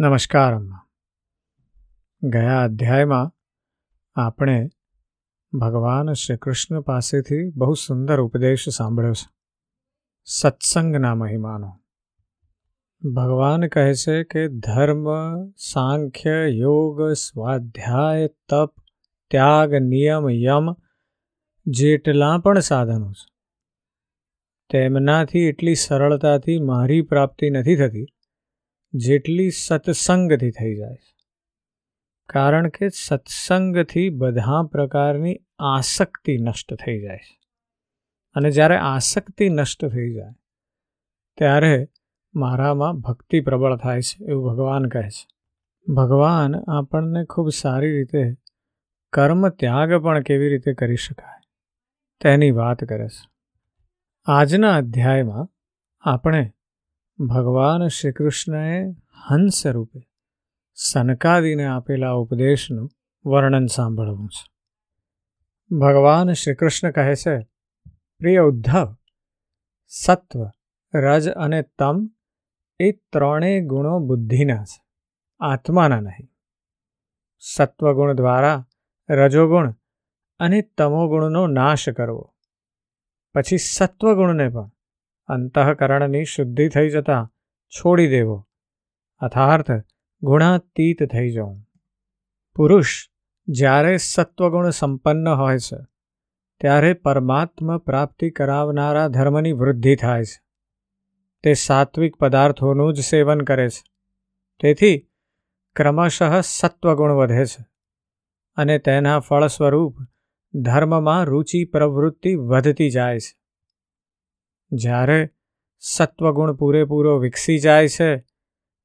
નમસ્કાર, અમ્મા. ગયા અધ્યાયમાં આપણે ભગવાન શ્રી કૃષ્ણ પાસેથી બહુ સુંદર ઉપદેશ સાંભળ્યો છે. સત્સંગના મહિમાનો ભગવાન કહે છે કે ધર્મ, સાંખ્ય, યોગ, સ્વાધ્યાય, તપ, ત્યાગ, નિયમ, યમ જેટલા પણ સાધનો છે. તેમનાથી એટલી સરળતાથી મારી પ્રાપ્તિ નથી થતી જેટલી સત્સંગથી થઈ જાય છે. કારણ કે સત્સંગથી બધા પ્રકારની આસક્તિ નષ્ટ થઈ જાય છે. અને જ્યારે આસક્તિ નષ્ટ થઈ જાય, ત્યારે મારામાં ભક્તિ પ્રબળ થાય છે એવું ભગવાન કહે છે. ભગવાન આપણને ખૂબ સારી રીતે કર્મ ત્યાગ પણ કેવી રીતે કરી શકાય, તેની વાત કરે છે. આજના અધ્યાયમાં આપણે ભગવાન શ્રી કૃષ્ણએ હંસ રૂપે સનકાદીને આપેલા ઉપદેશનું વર્ણન સાંભળવું છે. ભગવાન શ્રી કૃષ્ણ કહે છે, પ્રિય ઉદ્ધવ, સત્વ, રજ અને તમ એ ત્રણેય ગુણો બુદ્ધિના છે, આત્માના નહીં. સત્વગુણ દ્વારા રજોગુણ અને તમોગુણનો નાશ કરવો. પછી સત્વગુણને પણ અંતઃકરણની શુદ્ધિ થઈ જતાં છોડી દેવો. અર્થાર્થ ગુણાતીત થઈ જવું. પુરુષ, જ્યારે સત્વગુણ સંપન્ન હોય છે, ત્યારે પરમાત્મા પ્રાપ્તિ કરાવનારા ધર્મની વૃદ્ધિ થાય છે. તે સાત્વિક પદાર્થોનું જ સેવન કરે છે. તેથી ક્રમશઃ સત્વગુણ વધે છે અને તેના ફળ સ્વરૂપ ધર્મમાં રુચિ પ્રવૃત્તિ વધતી જાય છે. જ્યારે સત્વગુણ પૂરેપૂરો વિકસી જાય છે,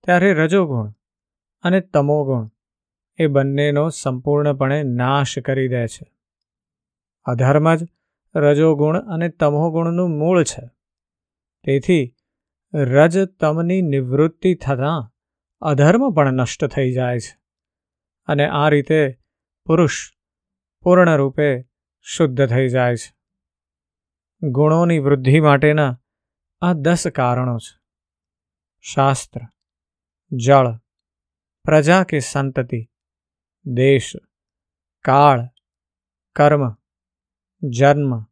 ત્યારે રજોગુણ અને તમોગુણ એ બંનેનો સંપૂર્ણપણે નાશ કરી દે છે. અધર્મ જ રજોગુણ અને તમોગુણનું મૂળ છે. તેથી રજ તમની નિવૃત્તિ થતાં અધર્મ પણ નષ્ટ થઈ જાય છે અને આ રીતે પુરુષ પૂર્ણરૂપે શુદ્ધ થઈ જાય છે. ગુણોની વૃદ્ધિ માટેના આ દસ કારણો છે. શાસ્ત્ર, જળ, પ્રજા કે સંતતિ, દેશ, કાળ, કર્મ, જન્મ,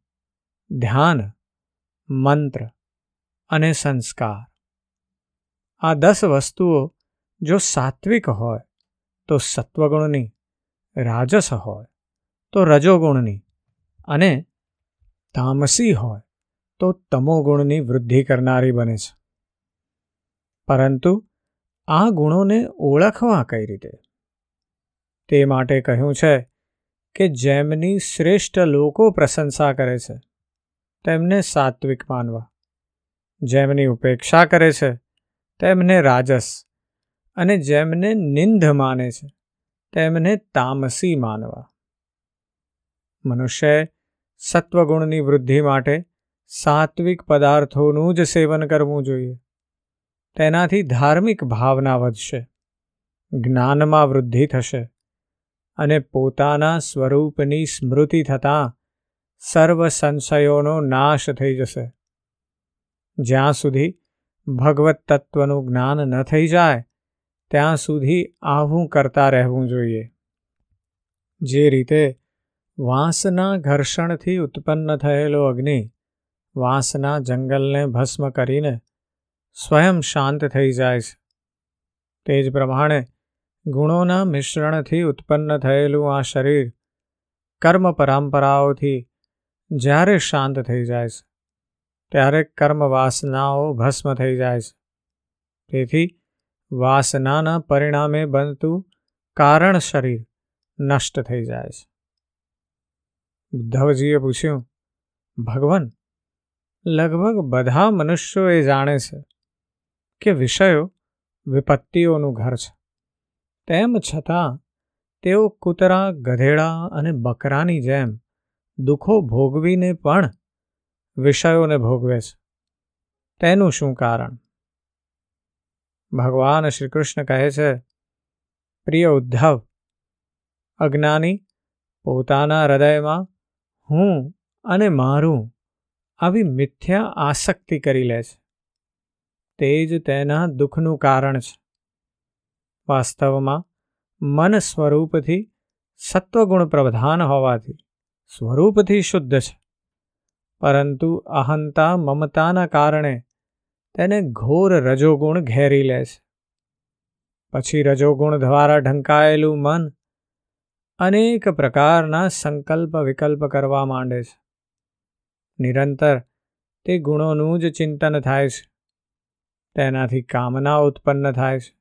ધ્યાન, મંત્ર અને સંસ્કાર. આ દસ વસ્તુઓ જો સાત્વિક હોય, તો સત્વગુણની, રાજસ હોય, તો રજોગુણની અને તામસી હોય તો તમોગુણની વૃદ્ધિ કરનારી બને છે. પરંતુ આ ગુણોને ઓળખવા કઈ રીતે? તે માટે કહ્યું છે કે જેમની શ્રેષ્ઠ લોકો પ્રશંસા કરે છે, તેમને સાત્વિક માનવા. જેમની ઉપેક્ષા કરે છે, તેમને રાજસ. અને જેમને નિંદ માને છે, તેમને તામસી માનવા. મનુષ્યએ સત્વગુણની વૃદ્ધિ માટે સાત્વિક પદાર્થોનું જ સેવન કરવું જોઈએ. તેનાથી ધાર્મિક ભાવના વધશે, જ્ઞાનમાં વૃદ્ધિ થશે અને પોતાના સ્વરૂપની સ્મૃતિ થતાં સર્વ સંશયોનો નાશ થઈ જશે. જ્યાં સુધી ભગવત તત્વનું જ્ઞાન ન થઈ જાય, ત્યાં સુધી આવું કરતા રહેવું જોઈએ. જે રીતે વાંસના ઘર્ષણથી ઉત્પન્ન થયેલો અગ્નિ વાંસના જંગલને ભસ્મ કરીને સ્વયં શાંત થઈ જાય છે. તે જ પ્રમાણે ગુણોના મિશ્રણથી ઉત્પન્ન થયેલું આ શરીર કર્મ પરંપરાઓથી જ્યારે શાંત થઈ જાય છે, ત્યારે કર્મ વાસનાઓ ભસ્મ થઈ જાય છે. તેથી વાસનાના પરિણામે બનતું કારણ શરીર નષ્ટ થઈ જાય છે. ઉદ્ધવજીએ પૂછ્યું, ભગવાન, લગભગ બધા મનુષ્યો એ જાણે છે કે વિષયો વિપત્તિઓનું ઘર છે. તેમ છતાં તેઓ કૂતરા, ગધેડા અને બકરાની જેમ દુઃખો ભોગવીને પણ વિષયોને ભોગવે છે. તેનું શું કારણ? ભગવાન શ્રી કૃષ્ણ કહે છે, પ્રિય ઉદ્ધવ, અજ્ઞાની પોતાના હૃદયમાં હું અને મારું આવી મિથ્યા આસક્તિ કરી લે છે. તે જ તેના દુઃખનું કારણ છે. વાસ્તવમાં મન સ્વરૂપથી સત્વગુણ પ્રધાન હોવાથી સ્વરૂપથી શુદ્ધ છે. પરંતુ અહંતા મમતાના કારણે તેને ઘોર રજોગુણ ઘેરી લે છે. પછી રજોગુણ દ્વારા ઢંકાયેલું મન અનેક પ્રકારના સંકલ્પ વિકલ્પ કરવા માંડે છે. નિરંતર તે ગુણોનું જ ચિંતન થાય છે. તેનાથી કામના ઉત્પન્ન થાય છે.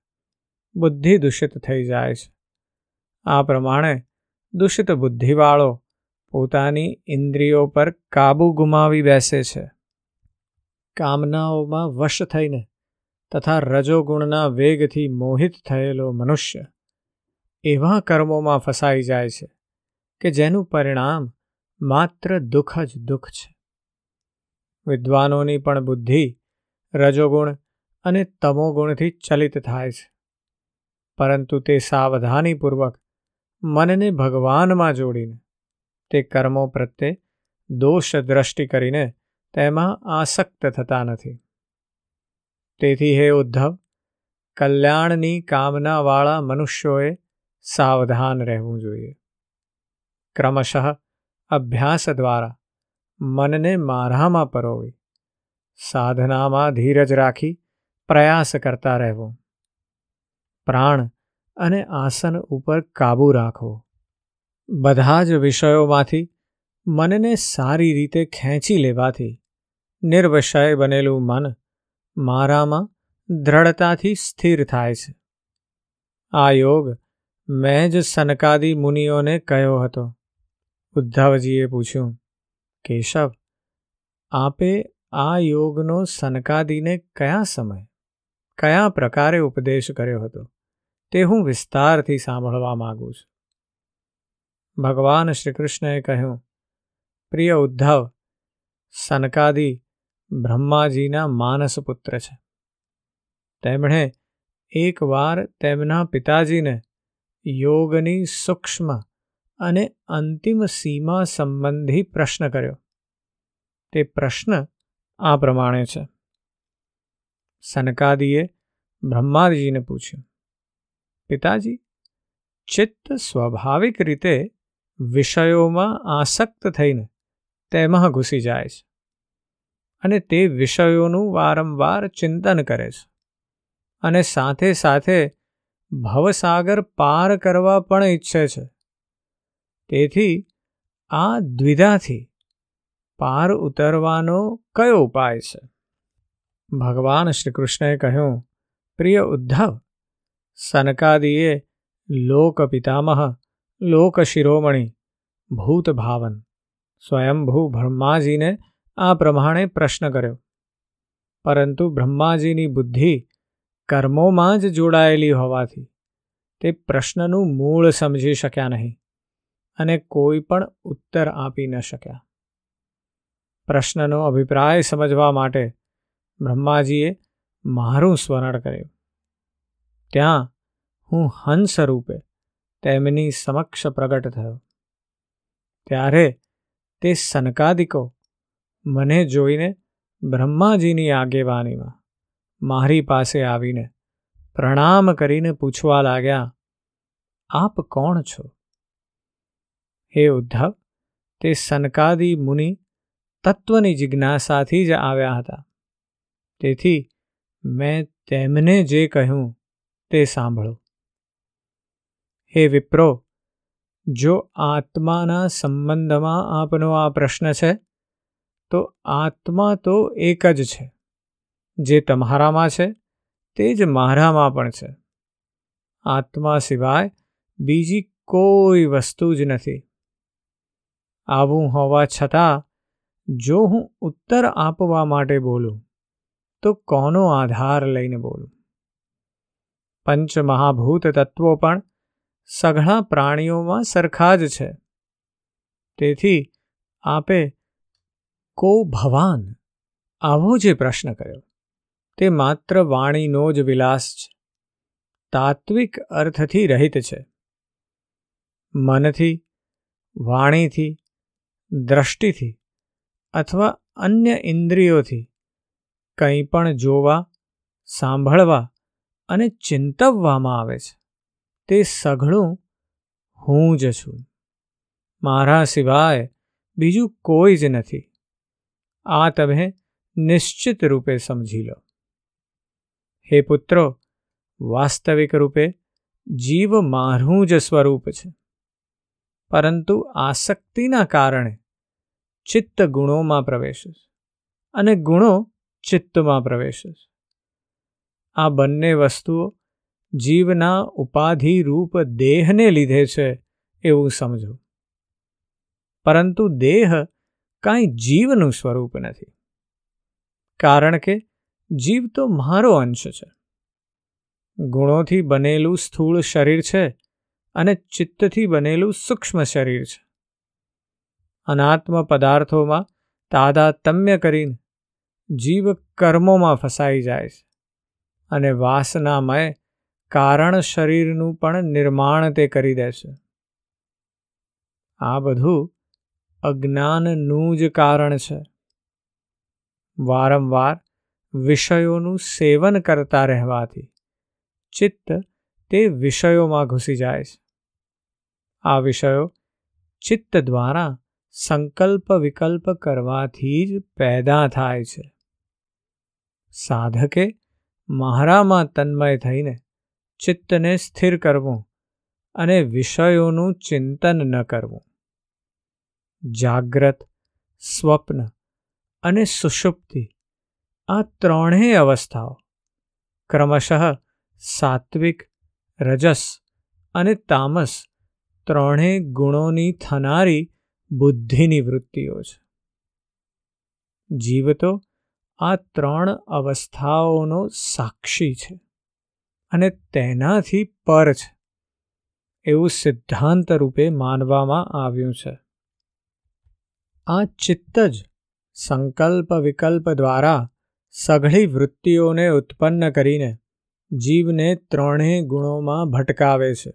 બુદ્ધિ દૂષિત થઈ જાય છે. આ પ્રમાણે દૂષિત બુદ્ધિવાળો પોતાની ઇન્દ્રિયો પર કાબુ ગુમાવી બેસે છે. કામનાઓમાં વશ થઈને તથા રજોગુણના વેગથી મોહિત થયેલો મનુષ્ય એવા કર્મોમાં ફસાઈ જાય છે કે જેનું પરિણામ માત્ર દુઃખ જ દુઃખ છે. વિદ્વાનોની પણ બુદ્ધિ રજોગુણ અને તમોગુણથી ચલિત થાય છે. પરંતુ તે સાવધાનીપૂર્વક મનને ભગવાનમાં જોડીને, તે કર્મો પ્રત્યે દોષ દ્રષ્ટિ કરીને તેમાં આસક્ત થતા નથી. તેથી હે ઉદ્ધવ, કલ્યાણની કામનાવાળા મનુષ્યોએ સાવધાન રહેવું જોઈએ. ક્રમશઃ અભ્યાસ દ્વારા મનને મારામાં પરોવી, સાધનામાં ધીરજ રાખી પ્રયાસ કરતા રહેવો. પ્રાણ અને આસન ઉપર કાબૂ રાખવો. બધા જ વિષયોમાંથી મનને સારી રીતે ખેંચી લેવાથી નિર્વિષય બનેલું મન મારામાં દ્રઢતાથી સ્થિર થાય છે. આ યોગ મેં જ સનકાદી મુનિઓને કહ્યો હતો. ઉદ્ધવજીએ પૂછ્યું, કેશવ, આપે આ યોગનો સનકાદીને કયા સમય, કયા પ્રકારે ઉપદેશ કર્યો હતો, તે હું વિસ્તારથી સાંભળવા માગું છું. ભગવાન શ્રી કૃષ્ણએ કહ્યું, પ્રિય ઉદ્ધવ, સનકાદી બ્રહ્માજીના માનસ પુત્ર છે. તેમણે એકવાર તેમના પિતાજીને યોગની સૂક્ષ્મ અને અંતિમ સીમા સંબંધી પ્રશ્ન કર્યો. તે પ્રશ્ન આ પ્રમાણે છે. સનકાદીએ બ્રહ્માજીને પૂછ્યું, પિતાજી, ચિત્ત સ્વાભાવિક રીતે વિષયોમાં આસક્ત થઈને તેમાં ઘૂસી જાય છે અને તે વિષયોનું વારંવાર ચિંતન કરે છે અને સાથે સાથે ભવસાગર પાર કરવા પણ ઈચ્છે છે. તેથી આ દ્વિધાથી પાર ઉતરવાનો કયો ઉપાય છે? ભગવાન શ્રીકૃષ્ણએ કહ્યું, પ્રિય ઉદ્ધવ, સનકાદીએ લોકપિતામહ, લોકશિરોમણી લોક શિરોમણી ભૂત સ્વયંભૂ બ્રહ્માજીને આ પ્રમાણે પ્રશ્ન કર્યો. પરંતુ બ્રહ્માજીની બુદ્ધિ કર્મોમાં જ જોડાયેલી હોવાથી તે પ્રશ્નનું મૂળ સમજી શક્યા નહીં અને કોઈ પણ ઉત્તર આપી ન શક્યા. પ્રશ્નનો અભિપ્રાય સમજવા માટે બ્રહ્માજીએ મારું સ્મરણ કર્યું. ત્યાં હું હંસ રૂપે તેમની સમક્ષ પ્રગટ થયો. ત્યારે તે સનકાદિકો મને જોઈને બ્રહ્માજીની આગેવાનીમાં મારી પાસે આવીને પ્રણામ કરીને પૂછવા લાગ્યા, આપ કોણ છો? હે ઉદ્ધવ, તે સનકાદી મુનિ તત્વની જિજ્ઞાસાથી જ આવ્યા હતા. તેથી મેં તેમને જે કહ્યું તે સાંભળો. હે વિપ્રો, જો આત્માના સંબંધમાં આપનો આ પ્રશ્ન છે, તો આત્મા તો એક જ છે. જે તમારામાં છે, તે જ મારામાં પણ છે. આત્મા સિવાય બીજી કોઈ વસ્તુ જ નથી. આવું હોવા છતાં, જો હું ઉત્તર આપવા માટે બોલું, તો કોનો આધાર લઈને બોલું? પંચમહાભૂત તત્વો પણ સઘળા પ્રાણીઓમાં સરખા જ છે. તેથી આપે કો ભવાન આવો જે પ્રશ્ન કર્યો. તે માત્ર વાણીનો જ વિલાસ છે. તાત્વિક અર્થથી રહિત છે. મનથી, વાણીથી, દ્રષ્ટિથી અથવા અન્ય ઇન્દ્રિયોથી કંઈ પણ જોવા, સાંભળવા અને ચિંતવવામાં આવે છે. તે સઘળું હું જ છું. મારા સિવાય બીજું કોઈ જ નથી. આ તમે નિશ્ચિત રૂપે સમજી લો. હે પુત્રો, વાસ્તવિક રૂપે જીવ મારું જ સ્વરૂપ છે. પરંતુ આસક્તિના કારણે ચિત્ત ગુણોમાં પ્રવેશે અને ગુણો ચિત્તમાં પ્રવેશે આ બંને વસ્તુઓ જીવના ઉપાધિ રૂપ દેહને લીધે છે એવું સમજો. પરંતુ દેહ કાંઈ જીવનું સ્વરૂપ નથી. કારણ કે જીવ તો મારો અંશ છે. ગુણોથી બનેલું સ્થૂળ શરીર છે અને ચિત્તથી બનેલું સૂક્ષ્મ શરીર છે. અનાત્મ પદાર્થોમાં તાદાતમ્ય કરીને જીવ કર્મોમાં ફસાઈ જાય છે અને વાસનામય કારણ શરીરનું પણ નિર્માણ તે કરી દે છે. આ બધું અજ્ઞાનનું જ કારણ છે. વારંવાર વિષયોનું સેવન કરતા રહેવાથી ચિત્ત તે વિષયોમાં ઘૂસી જાય છે. આ વિષયો ચિત્ત દ્વારા સંકલ્પ વિકલ્પ કરવાથી જ પેદા થાય છે. સાધકે મારામાં તન્મય થઈને ચિત્તને સ્થિર કરવું અને વિષયોનું ચિંતન ન કરવું. જાગ્રત, સ્વપ્ન અને સુષુપ્તિ આ ત્રણેય અવસ્થાઓ, ક્રમશઃ સાત્વિક, રજસ અને તામસ, ત્રણેય ગુણોની થનારી બુદ્ધિની વૃત્તિઓ છે. જીવ તો આ ત્રણ અવસ્થાઓનો સાક્ષી છે અને તેનાથી પર છે એવું સિદ્ધાંત રૂપે માનવામાં આવ્યું છે. આ ચિત્ત જ સંકલ્પ વિકલ્પ દ્વારા સઘળી વૃત્તિઓને ઉત્પન્ન કરીને જીવને ત્રણેય ગુણોમાં ભટકાવે છે.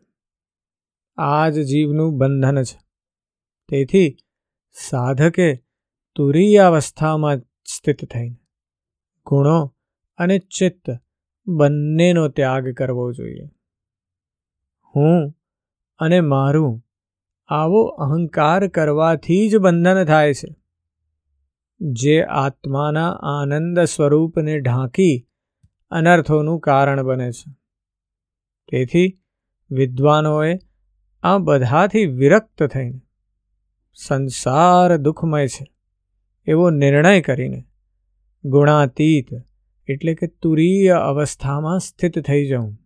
આ જ જીવનું બંધન છે. તેથી સાધકે તુરીયાવસ્થામાં સ્થિત થઈને ગુણો અને ચિત્ત બંનેનો ત્યાગ કરવો જોઈએ. હું અને મારું આવો અહંકાર કરવાથી જ બંધન થાય છે. જે આત્માના આનંદ સ્વરૂપને ઢાંકી અનર્થોનું કારણ બને છે. તેથી વિદ્વાનોએ આ બધાથી વિરક્ત થઈને સંસાર દુઃખમય છે એવો નિર્ણય કરીને ગુણાતીત એટલે કે તુરીય અવસ્થામાં સ્થિત થઈ જવું.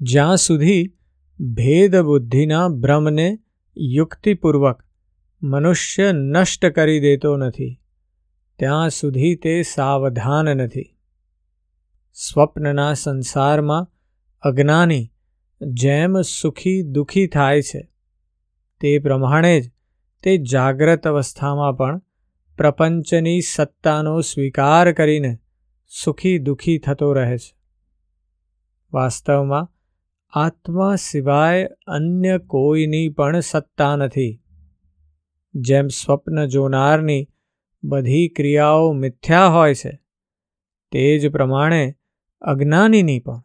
જ્યાં સુધી ભેદબુદ્ધિના ભ્રમને યુક્તિપૂર્વક મનુષ્ય નષ્ટ કરી દેતો નથી ત્યાં સુધી તે સાવધાન નથી. સ્વપ્નના સંસારમાં અજ્ઞાની જેમ સુખી દુઃખી થાય છે. તે પ્રમાણે જ તે જાગ્રત અવસ્થામાં પણ પ્રપંચની સત્તાનો સ્વીકાર કરીને સુખી દુઃખી થતો રહે છે. વાસ્તવમાં આત્મા સિવાય અન્ય કોઈની પણ સત્તા નથી. જેમ સ્વપ્ન જોનારની બધી ક્રિયાઓ મિથ્યા હોય છે. તે જ પ્રમાણે અજ્ઞાનીની પણ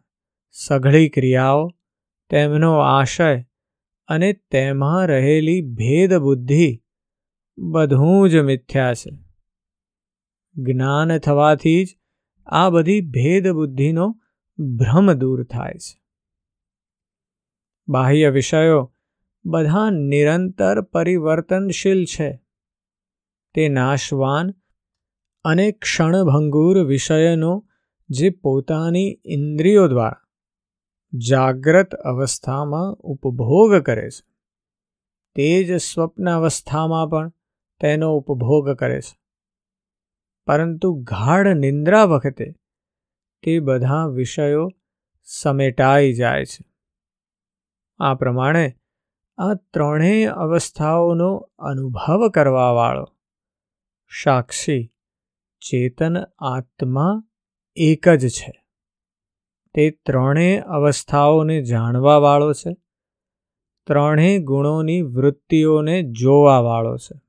સઘળી ક્રિયાઓ, તેમનો આશય અને તેમાં રહેલી ભેદબુદ્ધિ બધું જ મિથ્યા છે. જ્ઞાન થવાથી જ આ બધી ભેદબુદ્ધિનો ભ્રમ દૂર થાય છે. બાહ્ય વિષયો બધા નિરંતર પરિવર્તનશીલ છે. તે નાશવાન અને ક્ષણભંગુર વિષયનો જે પોતાની ઇન્દ્રિયો દ્વારા જાગ્રત અવસ્થામાં ઉપભોગ કરે છે, તે જ સ્વપ્ન અવસ્થામાં પણ તેનો ઉપભોગ કરે છે. પરંતુ ગાઢ નિંદ્રા વખતે તે બધા વિષયો સમેટાઈ જાય છે. આ પ્રમાણે આ ત્રણેય અવસ્થાઓનો અનુભવ કરવાવાળો સાક્ષી, ચેતન આત્મા એક જ છે. તે ત્રણેય અવસ્થાઓને જાણવાવાળો છે. ત્રણેય ગુણોની વૃત્તિઓને જોવાવાળો છે.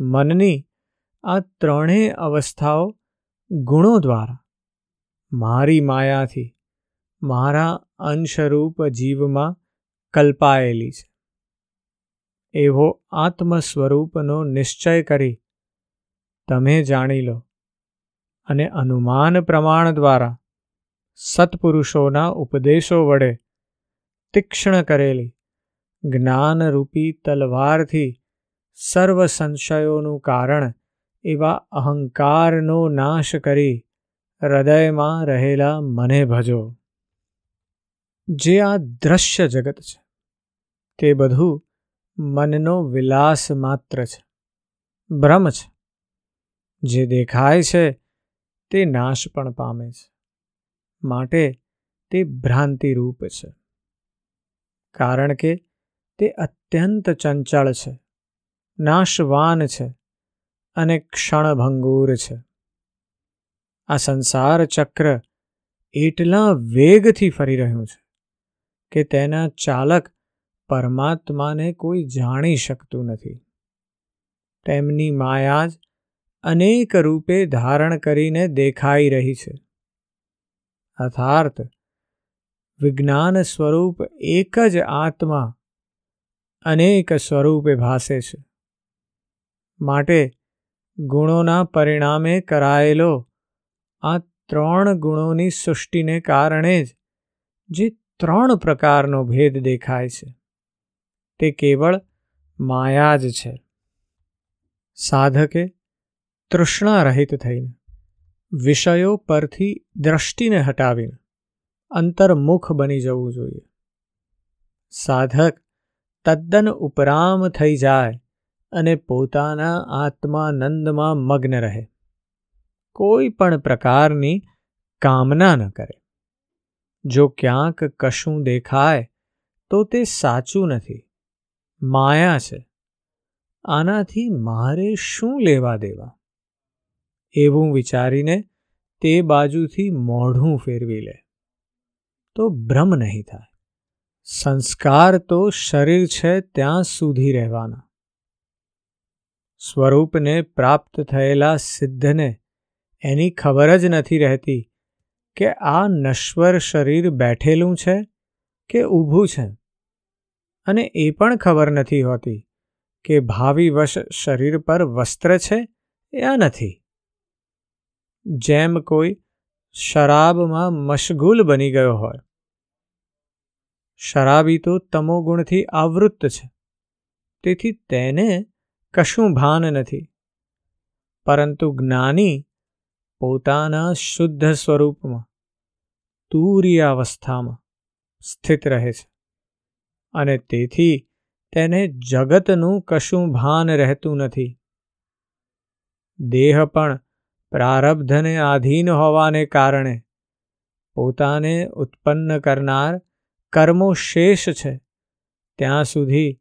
મનની આ ત્રણેય અવસ્થાઓ ગુણો દ્વારા, મારી માયાથી, મારા અંશરૂપ જીવમાં કલ્પાયેલી છે. એવો આત્મ સ્વરૂપનો નિશ્ચય કરી તમે જાણી લો. અને અનુમાન પ્રમાણ દ્વારા સત્પુરુષોના ઉપદેશો વડે તીક્ષ્ણ કરેલી જ્ઞાનરૂપી તલવારથી સર્વ સંશયોનું કારણ એવા અહંકારનો નાશ કરી હૃદયમાં રહેલા મને ભજો. જે આ દ્રશ્ય જગત છે, તે બધું મનનો વિલાસ માત્ર છે ભ્રમ છે. જે દેખાય છે તે નાશ પણ પામે છે. માટે તે ભ્રાંતિરૂપ છે. કારણ કે તે અત્યંત ચંચળ છે, નાશવાન છે અને ક્ષણભંગુર છે. આ સંસાર ચક્ર એટલા વેગથી ફરી રહ્યું છે કે તેના ચાલક પરમાત્માને કોઈ જાણી શકતું નથી. તેમની માયા જ અનેક રૂપે ધારણ કરીને દેખાઈ રહી છે. અર્થાર્થ વિજ્ઞાન સ્વરૂપ એક જ આત્મા અનેક સ્વરૂપે ભાસે છે. માટે ગુણોના પરિણામે કરાયેલો આ ત્રણ ગુણોની સૃષ્ટિને કારણે જ જે ત્રણ પ્રકારનો ભેદ દેખાય છે, તે કેવળ માયા જ છે. સાધકે તૃષ્ણા રહિત થઈને, વિષયો પરથી દ્રષ્ટિને હટાવીને અંતર્મુખ બની જવું જોઈએ. સાધક તદ્દન ઉપરામ થઈ જાય અને પોતાના આત્માનંદમાં મગ્ન રહે. કોઈ પણ પ્રકારની કામના ન કરે. જો ક્યાંક કશું દેખાય, તો તે સાચું નથી. માયા છે. આનાથી મારે શું લેવા દેવા? એવું વિચારીને તે બાજુથી મોઢું ફેરવી લે. તો ભ્રમ નહીં થાય. સંસ્કાર તો શરીર છે ત્યાં સુધી રહેવાના. સ્વરૂપને પ્રાપ્ત થયેલા સિદ્ધને એની ખબર જ નથી રહેતી કે આ નશ્વર શરીર બેઠેલું છે કે ઊભું છે. અને એ પણ ખબર નથી હોતી કે ભાવિ વશ શરીર પર વસ્ત્ર છે યા નથી. જેમ કોઈ શરાબમાં મશગુલ બની ગયો હોય. શરાબી તો તમોગુણથી આવૃત્ત છે. તેથી તેને કશું ભાન નથી. પરંતુ જ્ઞાની પોતાના શુદ્ધ સ્વરૂપમાં તુર્યાવસ્થામાં સ્થિત રહે છે અને તેથી તેને જગતનું કશું ભાન રહેતું નથી. દેહ પણ પ્રારબ્ધને આધીન હોવાને કારણે પોતાને ઉત્પન્ન કરનાર કર્મો શેષ છે. ત્યાં સુધી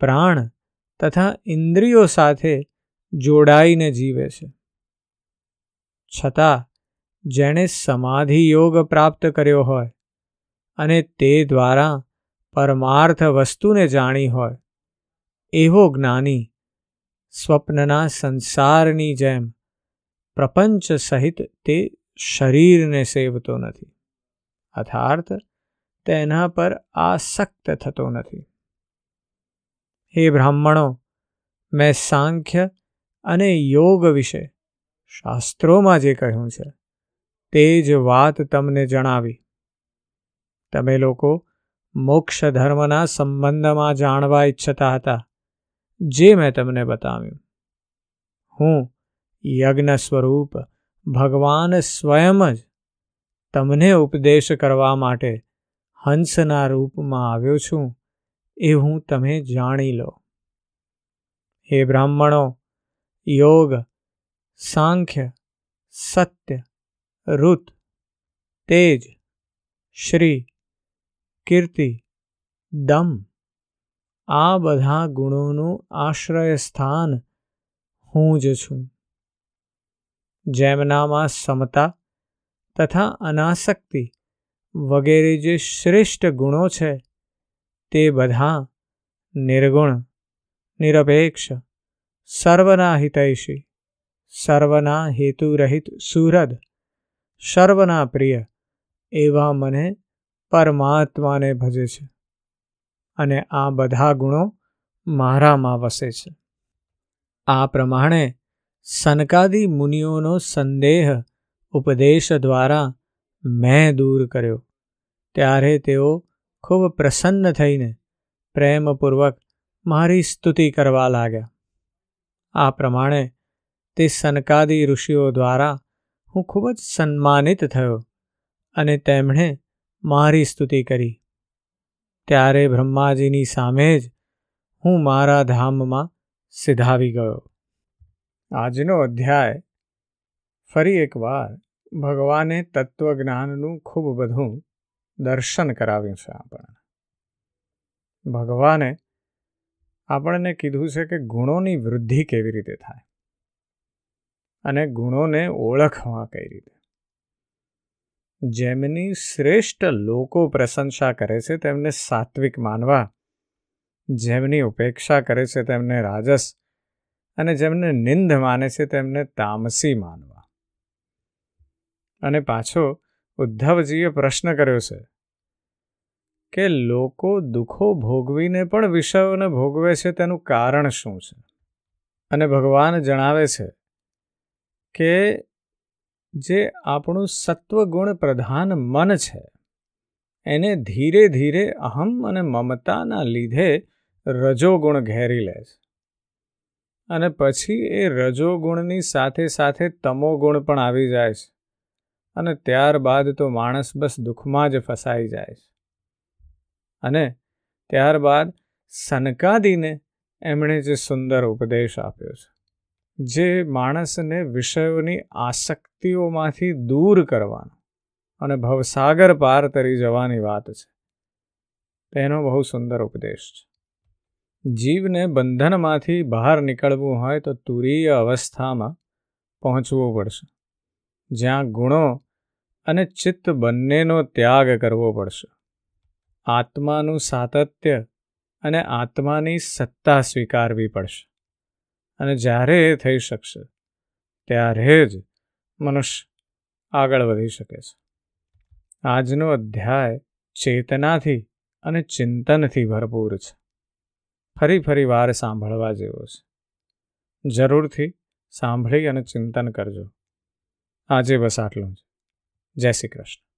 પ્રાણ તથા ઇન્દ્રિયો સાથે જોડાઈને જીવે છે. છતાં જેણે સમાધિ યોગ પ્રાપ્ત કર્યો હોય અને તે દ્વારા પરમાર્થ વસ્તુને જાણી હોય, એવો જ્ઞાની સ્વપ્નના સંસારની જેમ પ્રપંચ સહિત તે શરીરને સેવતો નથી. અર્થાર્થ તેના પર આસક્ત થતો નથી. હે બ્રાહ્મણો, મેં સાંખ્ય અને યોગ વિશે શાસ્ત્રોમાં જે કહ્યું છે, તે જ વાત તમને જણાવી. તમે લોકો મોક્ષ ધર્મના સંબંધમાં જાણવા ઈચ્છતા હતા, જે મેં તમને બતાવ્યું. હું યજ્ઞ સ્વરૂપ ભગવાન સ્વયં જ તમને ઉપદેશ કરવા માટે હંસના રૂપમાં આવ્યો છું એવું તમે જાણી લો. હે બ્રાહ્મણો, યોગ, સાંખ્ય, સત્ય, ઋત, તેજ, શ્રી, કીર્તિ, દમ આ બધા ગુણોનું આશ્રય સ્થાન હું જ છું. જેમનામાં સમતા તથા અનાસક્તિ વગેરે જે શ્રેષ્ઠ ગુણો છે, તે બધા નિર્ગુણ, નિરપેક્ષ, સર્વના હિતૈષી, સર્વના હેતુરહિત સુરદ સર્વના પ્રિય એવા મને પરમાત્માને ભજે છે અને આ બધા ગુણો મારામાં વસે છે. આ પ્રમાણે સનકાદી મુનિઓનો સંદેહ ઉપદેશ દ્વારા મેં દૂર કર્યો. ત્યારે તેઓ ખૂબ પ્રસન્ન થઈને પ્રેમપૂર્વક મારી સ્તુતિ કરવા લાગ્યા. આ પ્રમાણે તે સનકાદી ઋષિઓ દ્વારા હું ખૂબ જ સન્માનિત થયો અને તેમણે મારી સ્તુતિ કરી. ત્યારે બ્રહ્માજીની સામે જ હું મારા ધામમાં સિધાવી ગયો. આજનો અધ્યાય ફરી એકવાર ભગવાને તત્વજ્ઞાનનું ખૂબ બધું દર્શન કરાવ્યું છે આપણને. ભગવાને આપણને કીધું છે કે ગુણોની વૃદ્ધિ કેવી રીતે થાય અને ગુણોને ઓળખવા કઈ રીતે. જેમની શ્રેષ્ઠ લોકો પ્રશંસા કરે છે તેમને સાત્વિક માનવા, જેમની ઉપેક્ષા કરે છે તેમને રાજસ અને જેમને નિંદ માને છે તેમને તામસી માનવા. અને પાછો ઉદ્ધવજીએ પ્રશ્ન કર્યો છે કે લોકો દુઃખો ભોગવીને પણ વિષયોને ભોગવે છે તેનું કારણ શું છે? અને ભગવાન જણાવે છે કે જે આપણું સત્વગુણ પ્રધાન મન છે, એને ધીરે ધીરે અહમ અને મમતાના લીધે રજોગુણ ઘેરી લે છે. અને પછી એ રજોગુણની સાથે સાથે તમોગુણ પણ આવી જાય છે. અને ત્યારબાદ તો માણસ બસ દુઃખમાં જ ફસાઈ જાય છે. અને ત્યારબાદ સનકાદીને એમણે જે સુંદર ઉપદેશ આપ્યો છે, જે માણસને વિષયોની આસક્તિઓમાંથી દૂર કરવાનો અને ભવસાગર પાર તરી જવાની વાત છે. તેનો બહુ સુંદર ઉપદેશ છે. જીવને બંધનમાંથી બહાર નીકળવું હોય તો તુરીય અવસ્થામાં પહોંચવું પડશે. જ્યાં ગુણો અને ચિત્ત બંનેનો ત્યાગ કરવો પડશે. આત્માનું સાતત્ય અને આત્માની સત્તા સ્વીકારવી પડશે. અને જ્યારે એ થઈ શકશે, ત્યારે જ મનુષ્ય આગળ વધી શકે છે. આજનો અધ્યાય ચેતનાથી અને ચિંતનથી ભરપૂર છે. ફરી ફરી વાર સાંભળવા જેવો છે. જરૂરથી સાંભળી અને ચિંતન કરજો. આજે બસ આટલું જ. જય શ્રી કૃષ્ણ.